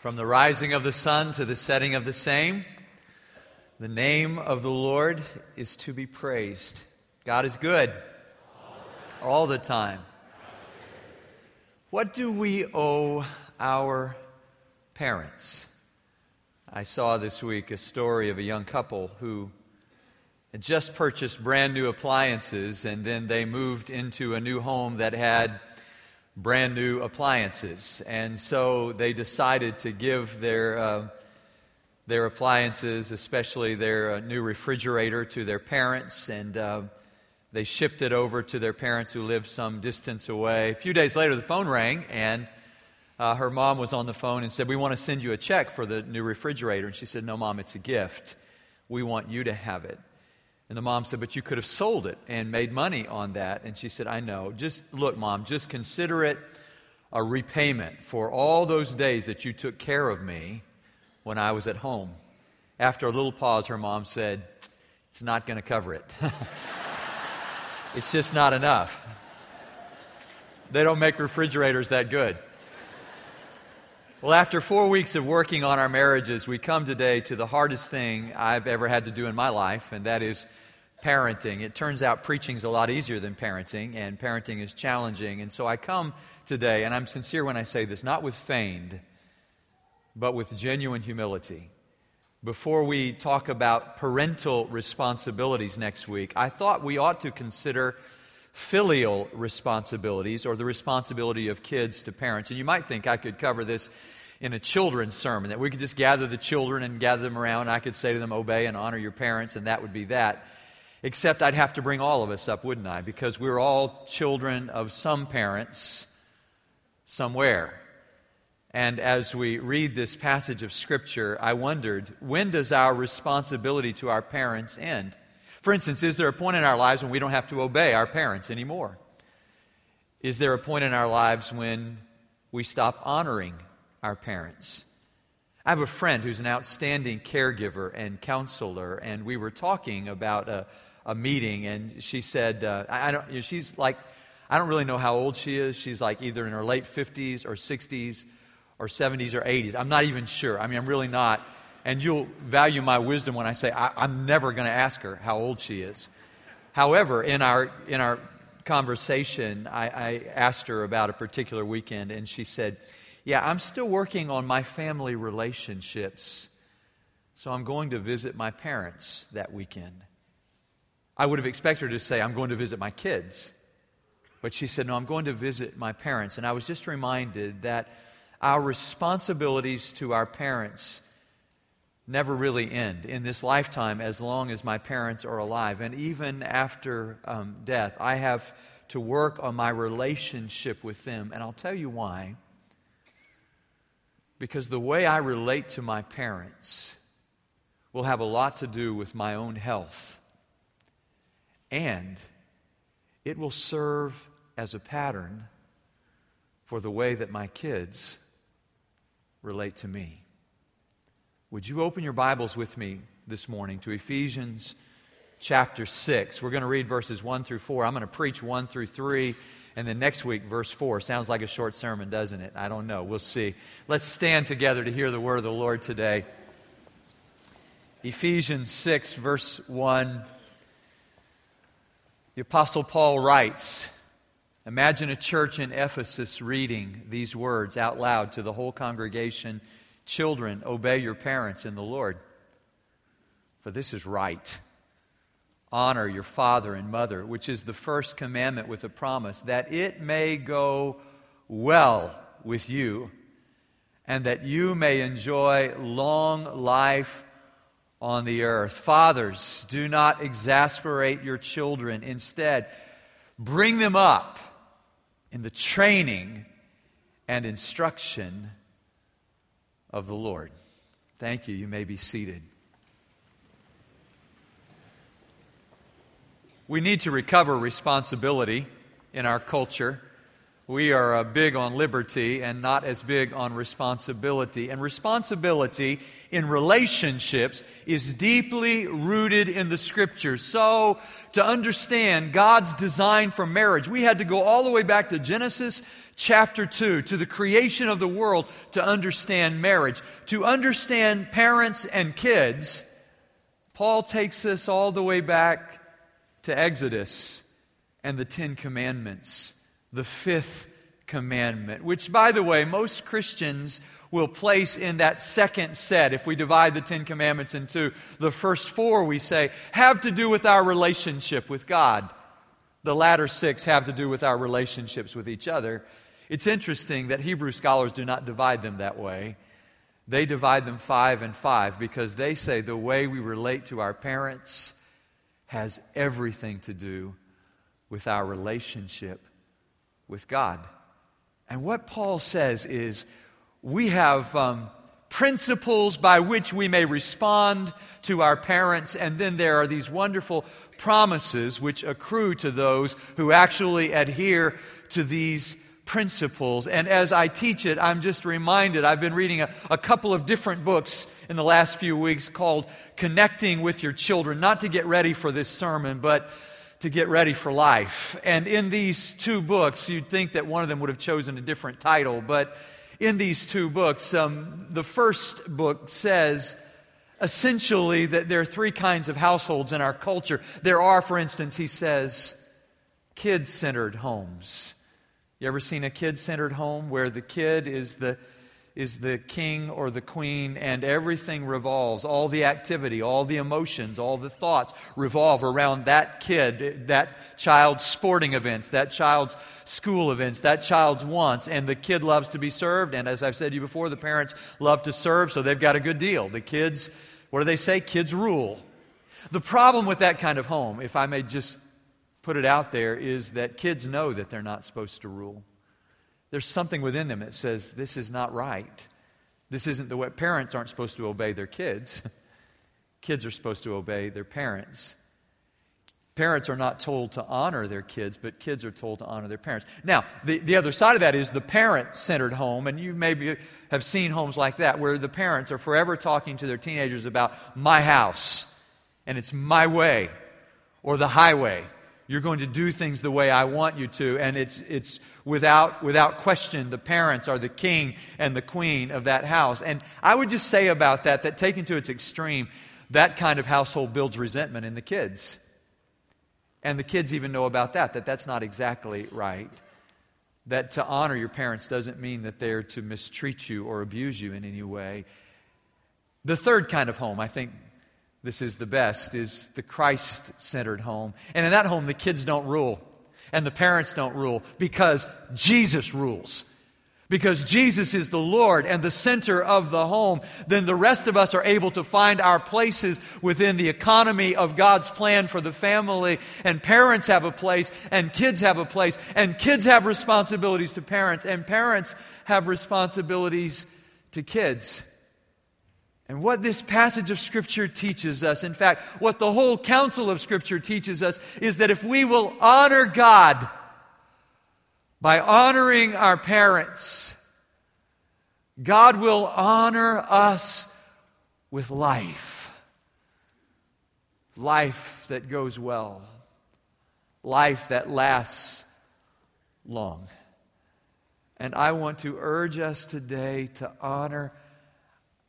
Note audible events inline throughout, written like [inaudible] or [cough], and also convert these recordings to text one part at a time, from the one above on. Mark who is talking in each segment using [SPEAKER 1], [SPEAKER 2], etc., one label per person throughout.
[SPEAKER 1] From the rising of the sun to the setting of the same, the name of the Lord is to be praised. God is good all the time. What do we owe our parents? I saw this week a story of a young couple who had just purchased brand new appliances and then they moved into a new home that had brand new appliances. And so they decided to give their, uh, their appliances, especially their uh, new refrigerator, to their parents. And uh, they shipped it over to their parents who lived some distance away. A few days later, the phone rang, and uh, her mom was on the phone and said, We want to send you a check for the new refrigerator. And she said, No, mom, it's a gift. We want you to have it. And the mom said, But you could have sold it and made money on that. And she said, I know. Just look, mom, just consider it a repayment for all those days that you took care of me when I was at home. After a little pause, her mom said, It's not going to cover it. [laughs] it's just not enough. They don't make refrigerators that good. Well, after four weeks of working on our marriages, we come today to the hardest thing I've ever had to do in my life, and that is parenting. It turns out preaching is a lot easier than parenting, and parenting is challenging. And so I come today, and I'm sincere when I say this, not with feigned, but with genuine humility. Before we talk about parental responsibilities next week, I thought we ought to consider filial responsibilities or the responsibility of kids to parents. And you might think I could cover this in a children's sermon, that we could just gather the children and gather them around, I could say to them, Obey and honor your parents, and that would be that. Except I'd have to bring all of us up, wouldn't I? Because we're all children of some parents somewhere. And as we read this passage of Scripture, I wondered when does our responsibility to our parents end? For instance, is there a point in our lives when we don't have to obey our parents anymore? Is there a point in our lives when we stop honoring our parents? I have a friend who's an outstanding caregiver and counselor, and we were talking about a, a meeting, and she said, uh, I, I, don't, you know, she's like, I don't really know how old she is. She's like either in her late 50s or 60s or 70s or 80s. I'm not even sure. I mean, I'm really not. And you'll value my wisdom when I say I, am never going to ask her how old she is. However, in our, in our conversation, I, I asked her about a particular weekend, and she said, Yeah, I'm still working on my family relationships, so I'm going to visit my parents that weekend. I would have expected her to say, I'm going to visit my kids. But she said, No, I'm going to visit my parents. And I was just reminded that our responsibilities to our parents never really end in this lifetime as long as my parents are alive. And even after um, death, I have to work on my relationship with them. And I'll tell you why. Because the way I relate to my parents will have a lot to do with my own health and it will serve as a pattern for the way that my kids relate to me. Would you open your Bibles with me this morning to Ephesians chapter 6? We're going to read verses 1 through 4. I'm going to preach 1 through 3, and then next week, verse 4. Sounds like a short sermon, doesn't it? I don't know. We'll see. Let's stand together to hear the word of the Lord today. Ephesians 6, verse 1 the Apostle Paul writes Imagine a church in Ephesus reading these words out loud to the whole congregation Children, obey your parents in the Lord, for this is right. Honor your father and mother, which is the first commandment with a promise, that it may go well with you, and that you may enjoy long life on the earth. Fathers, do not exasperate your children. Instead, bring them up in the training and instruction of the Lord. Thank you. You may be seated. We need to recover responsibility in our culture. We are uh, big on liberty and not as big on responsibility. And responsibility in relationships is deeply rooted in the scriptures. So, to understand God's design for marriage, we had to go all the way back to Genesis chapter 2, to the creation of the world, to understand marriage. To understand parents and kids, Paul takes us all the way back to Exodus and the Ten Commandments the fifth commandment, which, by the way, most Christians will place in that second set. If we divide the Ten Commandments into the first four, we say, have to do with our relationship with God. The latter six have to do with our relationships with each other. It's interesting that Hebrew scholars do not divide them that way. They divide them five and five because they say the way we relate to our parents has everything to do with our relationship with God. And what Paul says is we have um, principles by which we may respond to our parents, and then there are these wonderful promises which accrue to those who actually adhere to these principles. And as I teach it, I'm just reminded I've been reading a, a, couple of different books in the last few weeks called Connecting with Your Children, not to get ready for this sermon, but to get ready for life. And in these two books, you'd think that one of them would have chosen a different title, but in these two books, um, the first book says essentially that there are three kinds of households in our culture. There are, for instance, he says, kid centered homes. You ever seen a kid centered home where the kid is the is the king or the queen, and everything revolves. All the activity, all the emotions, all the thoughts revolve around that kid, that child's sporting events, that child's school events, that child's wants. And the kid loves to be served. And as I've said to you before, the parents love to serve, so they've got a good deal. The kids, what do they say? Kids rule. The problem with that kind of home, if I may just put it out there, is that kids know that they're not supposed to rule. There's something within them that says, this is not right. This isn't the way parents aren't supposed to obey their kids. [laughs] kids are supposed to obey their parents. Parents are not told to honor their kids, but kids are told to honor their parents. Now, the, the other side of that is the parent centered home, and you maybe have seen homes like that where the parents are forever talking to their teenagers about my house, and it's my way, or the highway. You're going to do things the way I want you to, and it's, it's without, without question, the parents are the king and the queen of that house. And I would just say about that, that taken to its extreme, that kind of household builds resentment in the kids. And the kids even know about that, that that's not exactly right. That to honor your parents doesn't mean that they're to mistreat you or abuse you in any way. The third kind of home, I think this is the best, is the Christ centered home. And in that home, the kids don't rule and the parents don't rule because Jesus rules. Because Jesus is the Lord and the center of the home, then the rest of us are able to find our places within the economy of God's plan for the family. And parents have a place, and kids have a place, and kids have responsibilities to parents, and parents have responsibilities to kids. And what this passage of Scripture teaches us, in fact, what the whole counsel of Scripture teaches us, is that if we will honor God by honoring our parents, God will honor us with life. Life that goes well, life that lasts long. And I want to urge us today to honor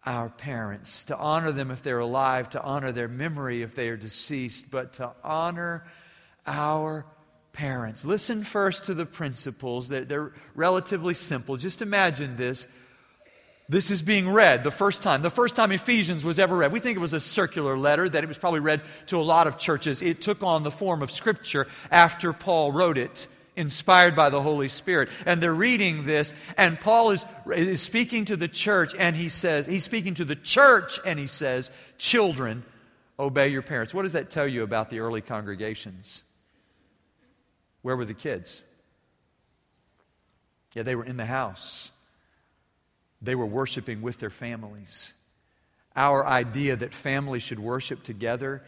[SPEAKER 1] our parents, to honor them if they're alive, to honor their memory if they are deceased, but to honor our parents. Listen first to the principles. They're, they're, relatively simple. Just imagine this. This is being read the first time. The first time Ephesians was ever read. We think it was a circular letter, that it was probably read to a lot of churches. It took on the form of Scripture after Paul wrote it inspired by the Holy Spirit. And they're reading this, and Paul is, is speaking to the church, and he says, he's speaking to the church, and he says, Children, obey your parents. What does that tell you about the early congregations? Where were the kids? Yeah, they were in the house. They were worshiping with their families. Our idea that families should worship together,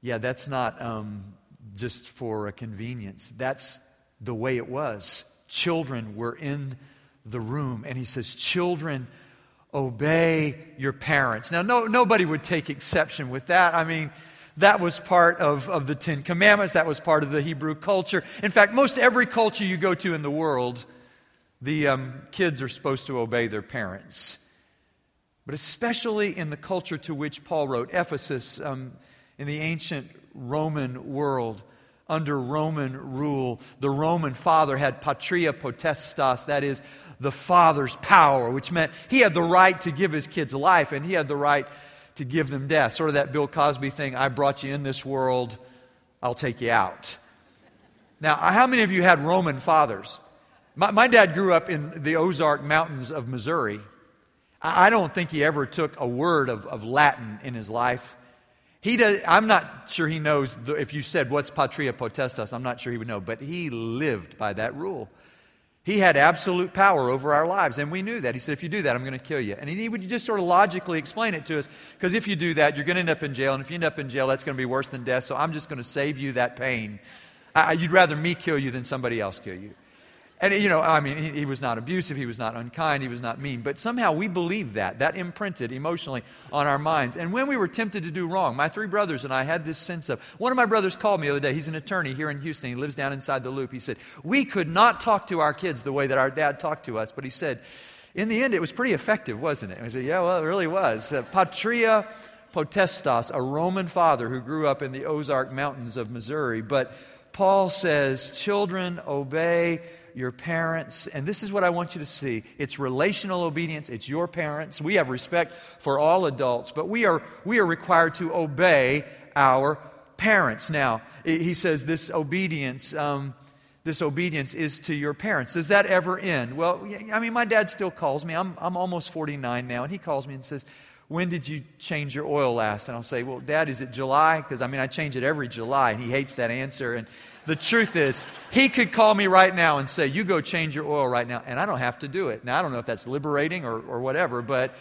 [SPEAKER 1] yeah, that's not um, just for a convenience. That's the way it was children were in the room. And he says, Children, obey your parents. Now, no, nobody would take exception with that. I mean, that was part of, of the Ten Commandments, that was part of the Hebrew culture. In fact, most every culture you go to in the world, the um, kids are supposed to obey their parents. But especially in the culture to which Paul wrote, Ephesus, um, in the ancient Roman world, under Roman rule, the Roman father had patria potestas, that is, the father's power, which meant he had the right to give his kids life and he had the right to give them death. Sort of that Bill Cosby thing I brought you in this world, I'll take you out. Now, how many of you had Roman fathers? My, my dad grew up in the Ozark Mountains of Missouri. I, I don't think he ever took a word of, of Latin in his life. He does, I'm not sure he knows if you said, What's patria potestas? I'm not sure he would know, but he lived by that rule. He had absolute power over our lives, and we knew that. He said, If you do that, I'm going to kill you. And he would just sort of logically explain it to us because if you do that, you're going to end up in jail, and if you end up in jail, that's going to be worse than death, so I'm just going to save you that pain. I, you'd rather me kill you than somebody else kill you. And, you know, I mean, he, he, was not abusive, he was not unkind, he was not mean. But somehow we believed that. That imprinted emotionally on our minds. And when we were tempted to do wrong, my three brothers and I had this sense of. One of my brothers called me the other day. He's an attorney here in Houston. He lives down inside the loop. He said, We could not talk to our kids the way that our dad talked to us. But he said, In the end, it was pretty effective, wasn't it? And I said, Yeah, well, it really was. Uh, Patria Potestas, a Roman father who grew up in the Ozark Mountains of Missouri. But Paul says, Children, obey your parents. And this is what I want you to see it's relational obedience, it's your parents. We have respect for all adults, but we are, we are required to obey our parents. Now, he says this obedience. Um, this obedience is to your parents. Does that ever end? Well, I mean, my dad still calls me. I'm, I'm almost 49 now, and he calls me and says, When did you change your oil last? And I'll say, Well, Dad, is it July? Because I mean, I change it every July, and he hates that answer. And the truth is, he could call me right now and say, You go change your oil right now, and I don't have to do it. Now, I don't know if that's liberating or, or whatever, but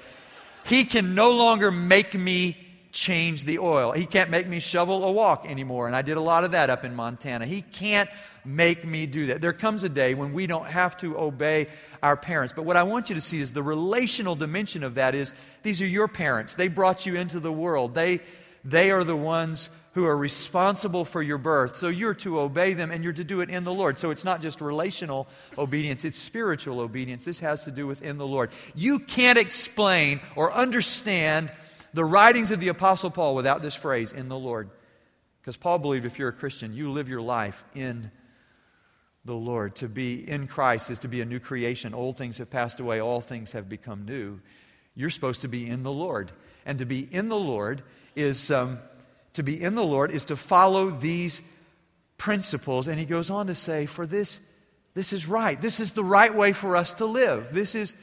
[SPEAKER 1] he can no longer make me change the oil. He can't make me shovel a walk anymore, and I did a lot of that up in Montana. He can't make me do that. There comes a day when we don't have to obey our parents. But what I want you to see is the relational dimension of that is these are your parents. They brought you into the world. They they are the ones who are responsible for your birth. So you're to obey them and you're to do it in the Lord. So it's not just relational obedience, it's spiritual obedience. This has to do with in the Lord. You can't explain or understand the writings of the Apostle Paul without this phrase, in the Lord. Because Paul believed if you're a Christian, you live your life in the Lord. To be in Christ is to be a new creation. Old things have passed away, all things have become new. You're supposed to be in the Lord. And to be in the Lord is um, to be in the Lord is to follow these principles. And he goes on to say, for this, this is right. This is the right way for us to live. This is,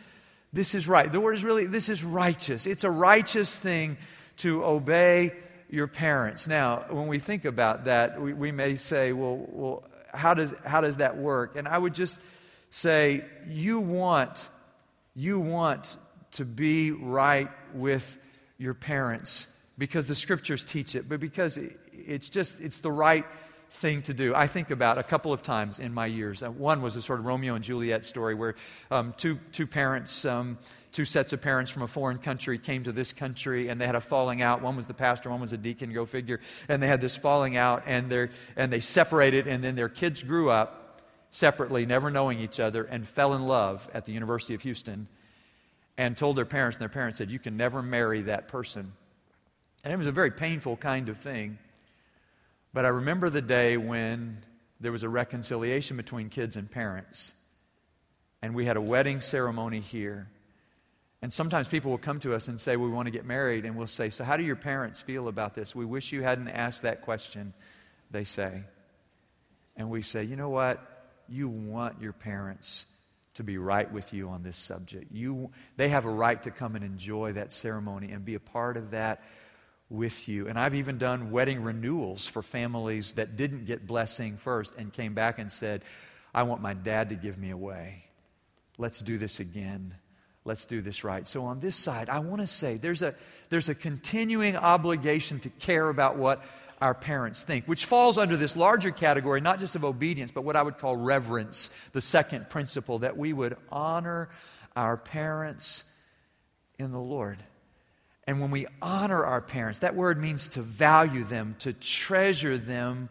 [SPEAKER 1] this is right. The word is really, this is righteous. It's a righteous thing to obey your parents. Now, when we think about that, we, we may say, well, well how, does, how does that work? And I would just say, you want, you want to be right with your parents because the scriptures teach it, but because it's just, it's the right thing to do. I think about a couple of times in my years. Uh, one was a sort of Romeo and Juliet story where um, two, two parents, um, two sets of parents from a foreign country came to this country and they had a falling out. One was the pastor, one was a deacon, go figure. And they had this falling out and, and they separated and then their kids grew up separately, never knowing each other, and fell in love at the University of Houston and told their parents, and their parents said, You can never marry that person. And it was a very painful kind of thing. But I remember the day when there was a reconciliation between kids and parents. And we had a wedding ceremony here. And sometimes people will come to us and say, We want to get married. And we'll say, So, how do your parents feel about this? We wish you hadn't asked that question, they say. And we say, You know what? You want your parents to be right with you on this subject. You, they have a right to come and enjoy that ceremony and be a part of that with you. And I've even done wedding renewals for families that didn't get blessing first and came back and said, I want my dad to give me away. Let's do this again. Let's do this right. So, on this side, I want to say there's a, there's a continuing obligation to care about what our parents think, which falls under this larger category, not just of obedience, but what I would call reverence, the second principle, that we would honor our parents in the Lord. And when we honor our parents, that word means to value them, to treasure them.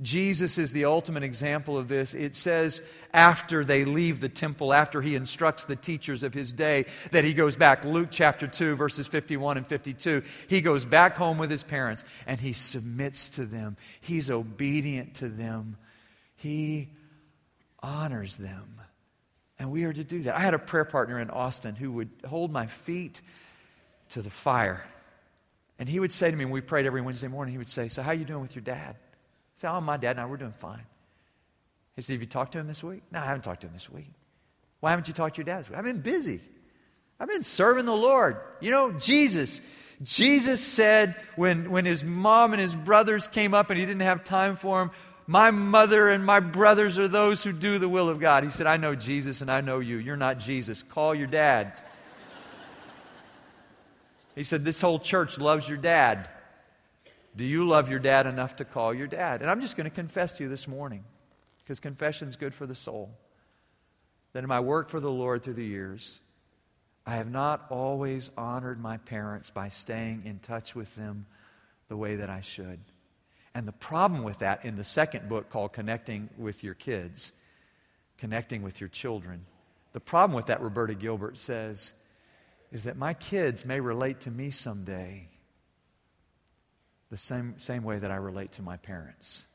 [SPEAKER 1] Jesus is the ultimate example of this. It says after they leave the temple, after he instructs the teachers of his day, that he goes back. Luke chapter 2, verses 51 and 52. He goes back home with his parents and he submits to them. He's obedient to them. He honors them. And we are to do that. I had a prayer partner in Austin who would hold my feet to the fire. And he would say to me, when we prayed every Wednesday morning, he would say, So, how you doing with your dad? I say, Oh, my dad and I, we're doing fine. He said, Have you talked to him this week? No, I haven't talked to him this week. Why haven't you talked to your dad this week? I've been busy. I've been serving the Lord. You know, Jesus. Jesus said when, when his mom and his brothers came up and he didn't have time for them, My mother and my brothers are those who do the will of God. He said, I know Jesus and I know you. You're not Jesus. Call your dad. He said, This whole church loves your dad. Do you love your dad enough to call your dad? And I'm just going to confess to you this morning, because confession is good for the soul, that in my work for the Lord through the years, I have not always honored my parents by staying in touch with them the way that I should. And the problem with that in the second book called Connecting with Your Kids, Connecting with Your Children, the problem with that, Roberta Gilbert says, is that my kids may relate to me someday the same, same way that I relate to my parents.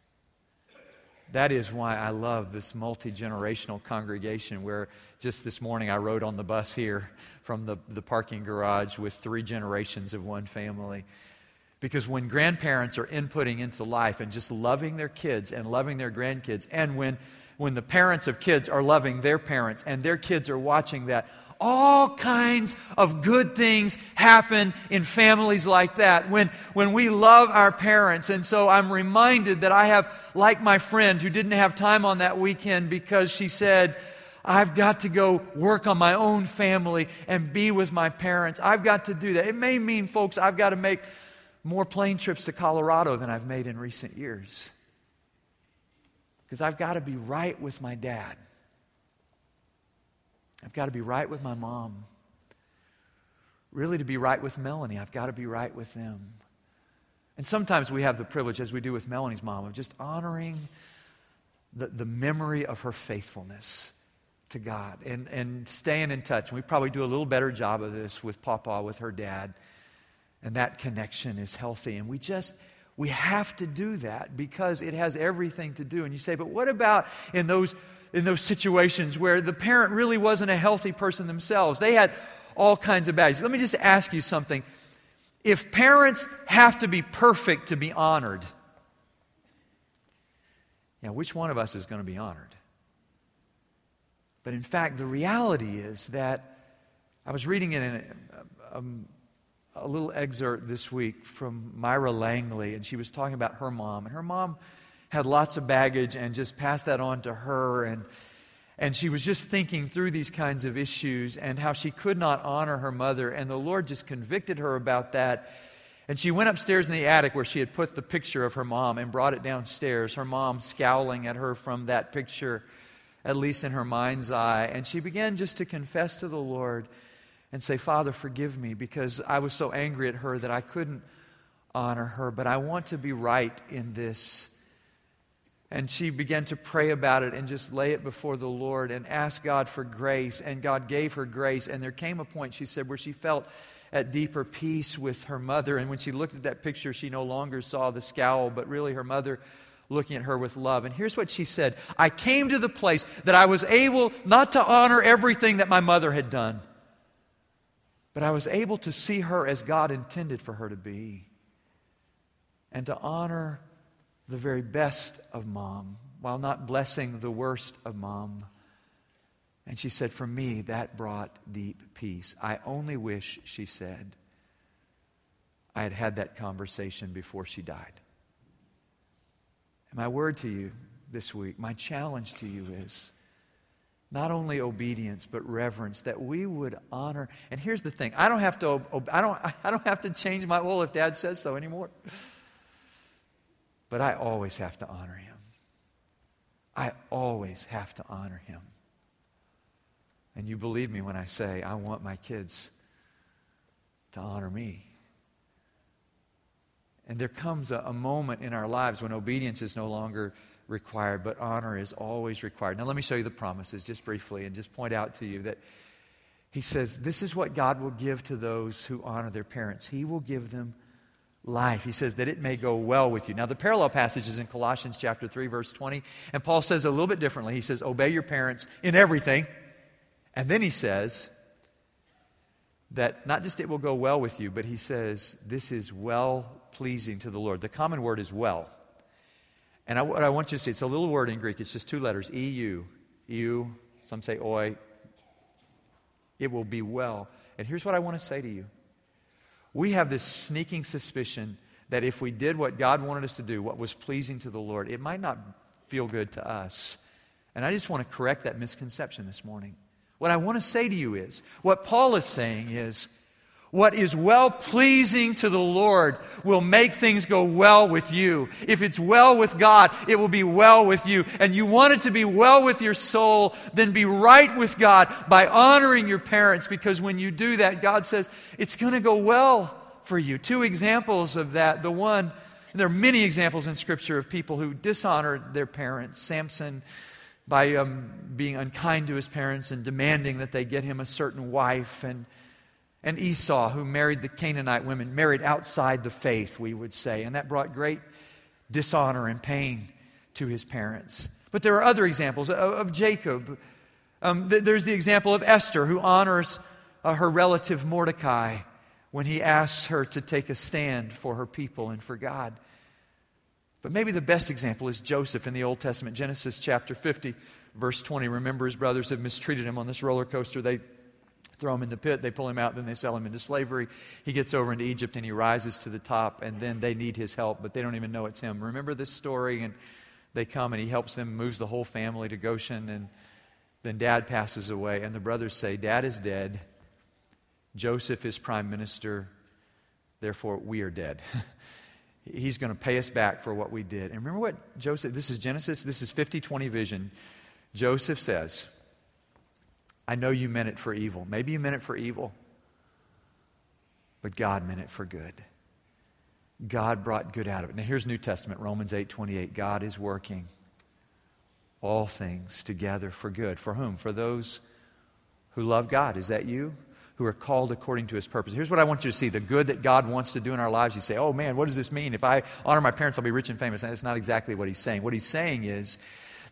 [SPEAKER 1] That is why I love this multi generational congregation where just this morning I rode on the bus here from the, the parking garage with three generations of one family. Because when grandparents are inputting into life and just loving their kids and loving their grandkids, and when, when the parents of kids are loving their parents and their kids are watching that, all kinds of good things happen in families like that when, when we love our parents. And so I'm reminded that I have, like my friend who didn't have time on that weekend because she said, I've got to go work on my own family and be with my parents. I've got to do that. It may mean, folks, I've got to make more plane trips to Colorado than I've made in recent years. Because I've got to be right with my dad. I've got to be right with my mom. Really, to be right with Melanie, I've got to be right with them. And sometimes we have the privilege, as we do with Melanie's mom, of just honoring the, the memory of her faithfulness to God and, and staying in touch. And we probably do a little better job of this with Papa, with her dad. And that connection is healthy. And we just, we have to do that because it has everything to do. And you say, but what about in those in those situations where the parent really wasn't a healthy person themselves. They had all kinds of baggage. Let me just ask you something. If parents have to be perfect to be honored, now which one of us is going to be honored? But in fact, the reality is that I was reading in a, a, um, a little excerpt this week from Myra Langley, and she was talking about her mom. And her mom had lots of baggage and just passed that on to her. And, and she was just thinking through these kinds of issues and how she could not honor her mother. And the Lord just convicted her about that. And she went upstairs in the attic where she had put the picture of her mom and brought it downstairs, her mom scowling at her from that picture, at least in her mind's eye. And she began just to confess to the Lord and say, Father, forgive me because I was so angry at her that I couldn't honor her, but I want to be right in this. And she began to pray about it and just lay it before the Lord and ask God for grace. And God gave her grace. And there came a point, she said, where she felt at deeper peace with her mother. And when she looked at that picture, she no longer saw the scowl, but really her mother looking at her with love. And here's what she said I came to the place that I was able not to honor everything that my mother had done, but I was able to see her as God intended for her to be and to honor the very best of mom while not blessing the worst of mom. And she said, For me, that brought deep peace. I only wish, she said, I had had that conversation before she died. And my word to you this week, my challenge to you is not only obedience but reverence that we would honor and here's the thing i don't have to i don't [laughs] i don't have to change my will if dad says so anymore But I always have to honor him. I always have to honor him. And you believe me when I say I want my kids to honor me. And there comes a, a, moment in our lives when obedience is no longer required, but honor is always required. Now, let me show you the promises just briefly and just point out to you that he says, This is what God will give to those who honor their parents. He will give them life. He says that it may go well with you. Now, the parallel passage is in Colossians chapter 3, verse 20. And Paul says a little bit differently. He says, Obey your parents in everything. And then he says that not just it will go well with you, but he says, This is well pleasing to the Lord. The common word is well. And I, what I want you to see, it's a little word in Greek. It's just two letters, EU. EU, some say oi. It will be well. And here's what I want to say to you we have this sneaking suspicion that if we did what God wanted us to do, what was pleasing to the Lord, it might not feel good to us. And I just want to correct that misconception this morning. What I want to say to you is what Paul is saying is what is well pleasing to the Lord will make things go well with you. If it's well with God, it will be well with you. And you want it to be well with your soul, then be right with God by honoring your parents because when you do that, God says it's going to go well for you. Two examples of that. The one, there are many examples in Scripture of people who dishonored their parents. Samson by um, being unkind to his parents and demanding that they get him a certain wife and and Esau, who married the Canaanite women, married outside the faith, we would say. And that brought great dishonor and pain to his parents. But there are other examples of, of Jacob. Um, th- there's the example of Esther, who honors uh, her relative Mordecai when he asks her to take a stand for her people and for God. But maybe the best example is Joseph in the Old Testament, Genesis chapter 50, verse 20. Remember, his brothers have mistreated him on this roller coaster. They throw him in the pit, they pull him out, then they sell him into slavery. He gets over into Egypt and he rises to the top, and then they need his help, but they don't even know it's him. Remember this story? And they come and he helps them, moves the whole family to Goshen, and then dad passes away, and the brothers say, Dad is dead. Joseph is prime minister, therefore we are dead. [laughs] He's going to pay us back for what we did. And remember what Joseph, this is Genesis, this is 50 20 vision. Joseph says, I know you meant it for evil. Maybe you meant it for evil, but God meant it for good. God brought good out of it. Now here's New Testament, Romans 8 28. God is working all things together for good. For whom? For those who love God. Is that you? Who are called according to his purpose. Here's what I want you to see the good that God wants to do in our lives. You say, oh man, what does this mean? If I honor my parents, I'll be rich and famous. And that's not exactly what he's saying. What he's saying is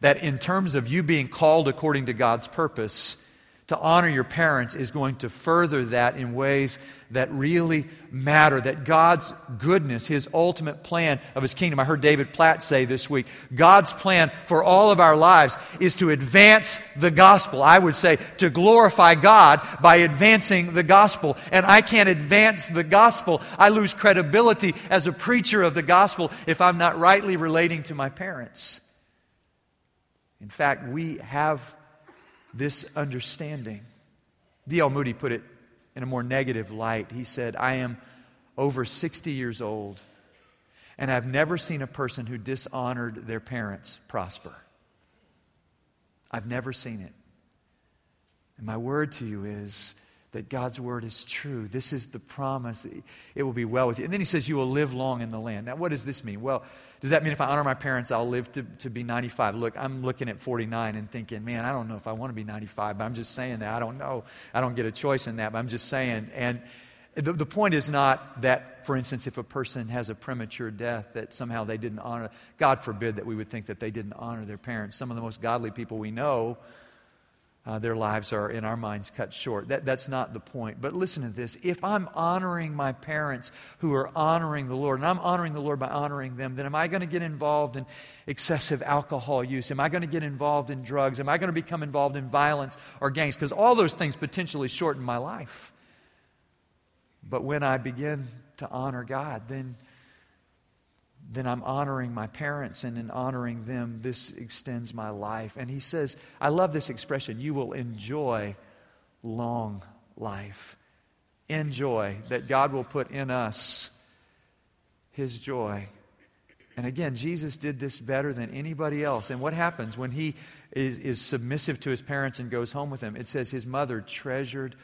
[SPEAKER 1] that in terms of you being called according to God's purpose, to honor your parents is going to further that in ways that really matter. That God's goodness, His ultimate plan of His kingdom. I heard David Platt say this week God's plan for all of our lives is to advance the gospel. I would say to glorify God by advancing the gospel. And I can't advance the gospel. I lose credibility as a preacher of the gospel if I'm not rightly relating to my parents. In fact, we have this understanding. D.L. Moody put it in a more negative light. He said, I am over 60 years old, and I've never seen a person who dishonored their parents prosper. I've never seen it. And my word to you is that God's word is true. This is the promise. It will be well with you. And then he says, You will live long in the land. Now, what does this mean? Well, does that mean if I honor my parents, I'll live to, to be 95? Look, I'm looking at 49 and thinking, man, I don't know if I want to be 95, but I'm just saying that. I don't know. I don't get a choice in that, but I'm just saying. And the, the point is not that, for instance, if a person has a premature death, that somehow they didn't honor, God forbid that we would think that they didn't honor their parents. Some of the most godly people we know uh, their lives are, in our minds, cut short. That, that's not the point. But listen to this. If I'm honoring my parents who are honoring the Lord, and I'm honoring the Lord by honoring them, then am I going to get involved in excessive alcohol use? Am I going to get involved in drugs? Am I going to become involved in violence or gangs? Because all those things potentially shorten my life. But when I begin to honor God, then then I'm honoring my parents, and in honoring them, this extends my life. And he says, I love this expression you will enjoy long life. Enjoy that God will put in us his joy And again, Jesus did this better than anybody else. And what happens when he is, is submissive to his parents and goes home with them? It says his mother treasured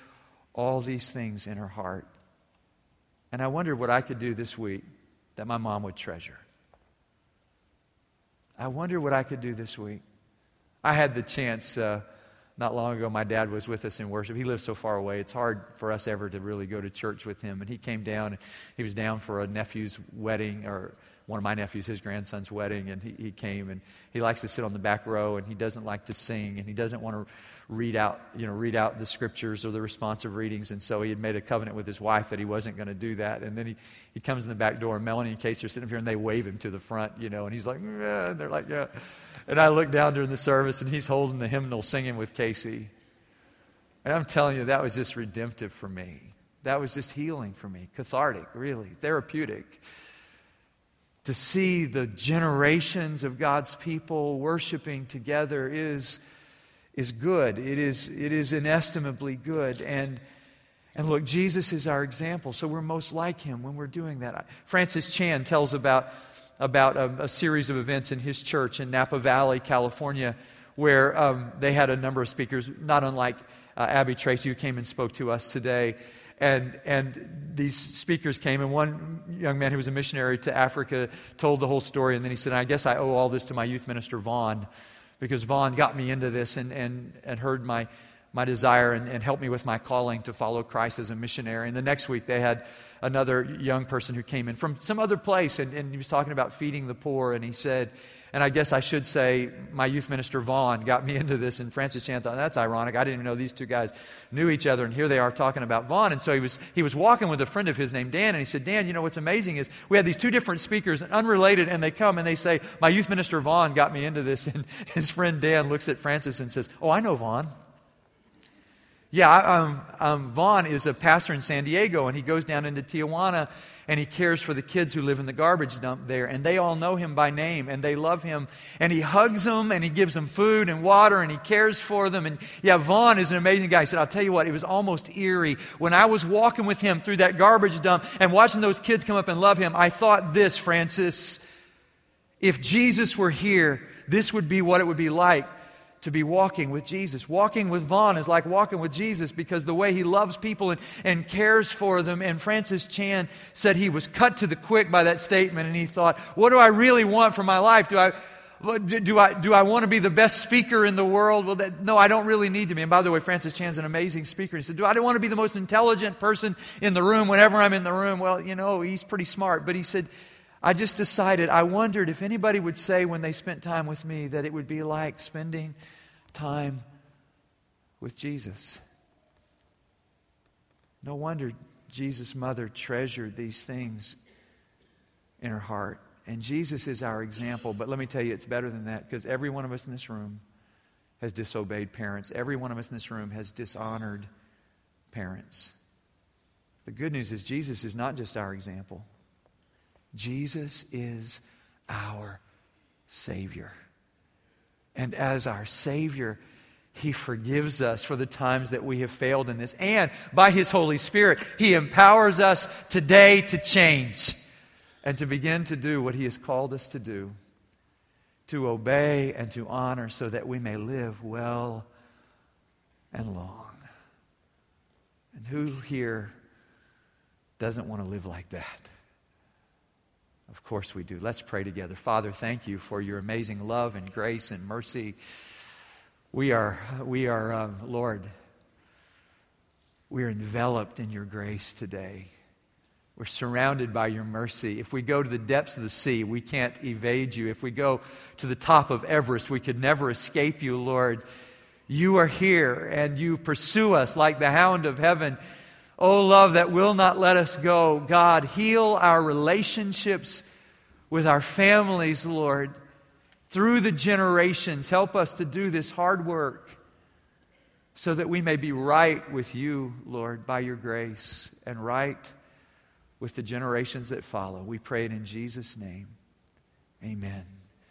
[SPEAKER 1] all these things in her heart. And I wondered what I could do this week that my mom would treasure. I wonder what I could do this week. I had the chance uh, not long ago. My dad was with us in worship. He lives so far away, it's hard for us ever to really go to church with him. And he came down, he was down for a nephew's wedding, or one of my nephews, his grandson's wedding, and he, he came and he likes to sit on the back row and he doesn't like to sing and he doesn't want to read out, you know, read out the scriptures or the responsive readings. And so he had made a covenant with his wife that he wasn't going to do that. And then he, he comes in the back door, and Melanie and Casey are sitting up here and they wave him to the front, you know, and he's like, yeah, and they're like, yeah. And I look down during the service and he's holding the hymnal singing with Casey. And I'm telling you, that was just redemptive for me. That was just healing for me, cathartic, really, therapeutic to see the generations of God's people worshiping together is, is good. It is, it is inestimably good. And, and look, Jesus is our example, so we're most like him when we're doing that. Francis Chan tells about, about a, a series of events in his church in Napa Valley, California, where um, they had a number of speakers, not unlike uh, Abby Tracy, who came and spoke to us today. And, and these speakers came, and one young man who was a missionary to Africa told the whole story. And then he said, I guess I owe all this to my youth minister, Vaughn, because Vaughn got me into this and, and, and heard my, my desire and, and helped me with my calling to follow Christ as a missionary. And the next week, they had another young person who came in from some other place, and, and he was talking about feeding the poor. And he said, and I guess I should say my youth minister, Vaughn, got me [laughs] into this. And Francis Chan thought, that's ironic. I didn't even know these two guys knew each other. And here they are talking about Vaughn. And so he was, he was walking with a friend of his named Dan. And he said, Dan, you know what's amazing is we had these two different speakers, unrelated, and they come and they say, My youth minister, Vaughn, got me into this. [laughs] And his friend Dan looks at Francis and says, Oh, I know Vaughn. Yeah, um, um, Vaughn is a pastor in San Diego, and he goes down into Tijuana and he cares for the kids who live in the garbage dump there. And they all know him by name and they love him. And he hugs them and he gives them food and water and he cares for them. And yeah, Vaughn is an amazing guy. He said, I'll tell you what, it was almost eerie. When I was walking with him through that garbage dump and watching those kids come up and love him, I thought this, Francis, if Jesus were here, this would be what it would be like to be walking with Jesus. Walking with Vaughn is like walking with Jesus because the way he loves people and, and cares for them. And Francis Chan said he was cut to the quick by that statement and he thought, what do I really want for my life? Do I. Do I, do I want to be the best speaker in the world? Well, that, no, I don't really need to be. And by the way, Francis Chan's an amazing speaker. He said, Do I want to be the most intelligent person in the room whenever I'm in the room? Well, you know, he's pretty smart. But he said, I just decided, I wondered if anybody would say when they spent time with me that it would be like spending time with Jesus. No wonder Jesus' mother treasured these things in her heart. And Jesus is our example. But let me tell you, it's better than that because every one of us in this room has disobeyed parents. Every one of us in this room has dishonored parents. The good news is, Jesus is not just our example, Jesus is our Savior. And as our Savior, He forgives us for the times that we have failed in this. And by His Holy Spirit, He empowers us today to change and to begin to do what He has called us to do to obey and to honor so that we may live well and long. And who here doesn't want to live like that? Of course we do. Let's pray together. Father, thank you for your amazing love and grace and mercy. We are, we are, uh, Lord, we are enveloped in your grace today. We're surrounded by your mercy. If we go to the depths of the sea, we can't evade you. If we go to the top of Everest, we could never escape you, Lord. You are here and you pursue us like the hound of heaven. Oh, love that will not let us go. God, heal our relationships with our families, Lord, through the generations. Help us to do this hard work so that we may be right with you, Lord, by your grace, and right with the generations that follow. We pray it in Jesus' name. Amen.